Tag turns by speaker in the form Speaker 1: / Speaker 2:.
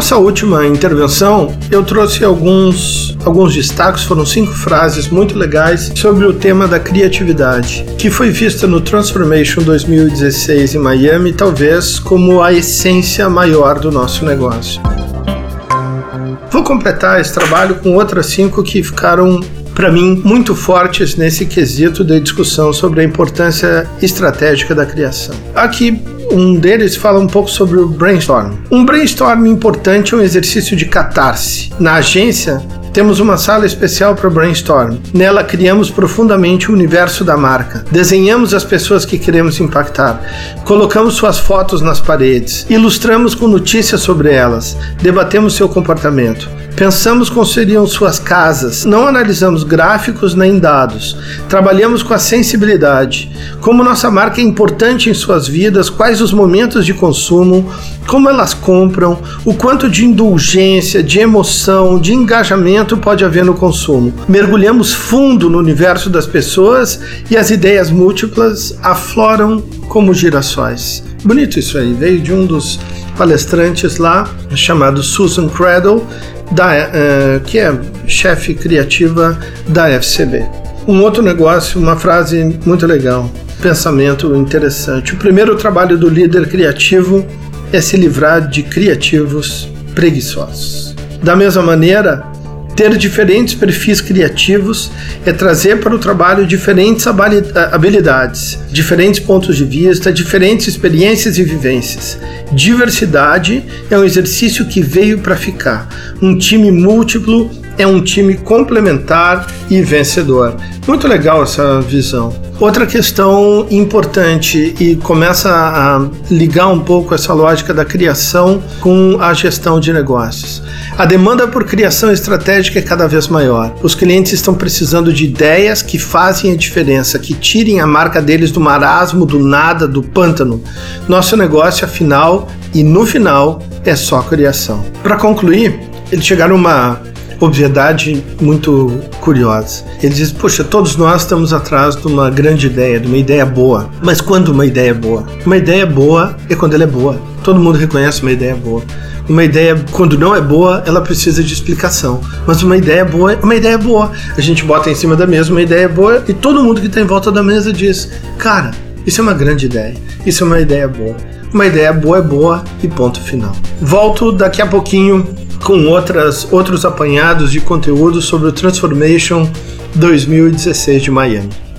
Speaker 1: nossa última intervenção, eu trouxe alguns, alguns destaques, foram cinco frases muito legais sobre o tema da criatividade, que foi vista no Transformation 2016 em Miami, talvez como a essência maior do nosso negócio. Vou completar esse trabalho com outras cinco que ficaram para mim, muito fortes nesse quesito de discussão sobre a importância estratégica da criação. Aqui, um deles fala um pouco sobre o brainstorm. Um brainstorm importante é um exercício de catarse. Na agência, temos uma sala especial para o brainstorm. Nela criamos profundamente o universo da marca. Desenhamos as pessoas que queremos impactar. Colocamos suas fotos nas paredes. Ilustramos com notícias sobre elas. Debatemos seu comportamento. Pensamos como seriam suas casas, não analisamos gráficos nem dados. Trabalhamos com a sensibilidade, como nossa marca é importante em suas vidas, quais os momentos de consumo, como elas compram, o quanto de indulgência, de emoção, de engajamento pode haver no consumo. Mergulhamos fundo no universo das pessoas e as ideias múltiplas afloram como girassóis. Bonito isso aí, veio de um dos palestrantes lá, chamado Susan Cradle, da, uh, que é chefe criativa da FCB. Um outro negócio, uma frase muito legal, pensamento interessante. O primeiro trabalho do líder criativo é se livrar de criativos preguiçosos. Da mesma maneira, ter diferentes perfis criativos é trazer para o trabalho diferentes habilidades, diferentes pontos de vista, diferentes experiências e vivências. Diversidade é um exercício que veio para ficar. Um time múltiplo é um time complementar e vencedor. Muito legal essa visão. Outra questão importante e começa a ligar um pouco essa lógica da criação com a gestão de negócios. A demanda por criação estratégica é cada vez maior. Os clientes estão precisando de ideias que fazem a diferença, que tirem a marca deles do marasmo, do nada, do pântano. Nosso negócio, afinal, e no final, é só criação. Para concluir, eles chegaram a uma obviedade muito curiosa. Ele diz: Poxa, todos nós estamos atrás de uma grande ideia, de uma ideia boa. Mas quando uma ideia é boa? Uma ideia boa é quando ela é boa. Todo mundo reconhece uma ideia boa. Uma ideia, quando não é boa, ela precisa de explicação. Mas uma ideia boa é uma ideia boa. A gente bota em cima da mesa uma ideia boa e todo mundo que está em volta da mesa diz: Cara, isso é uma grande ideia. Isso é uma ideia boa. Uma ideia boa é boa e ponto final. Volto daqui a pouquinho com outras, outros apanhados de conteúdo sobre o Transformation 2016 de Miami.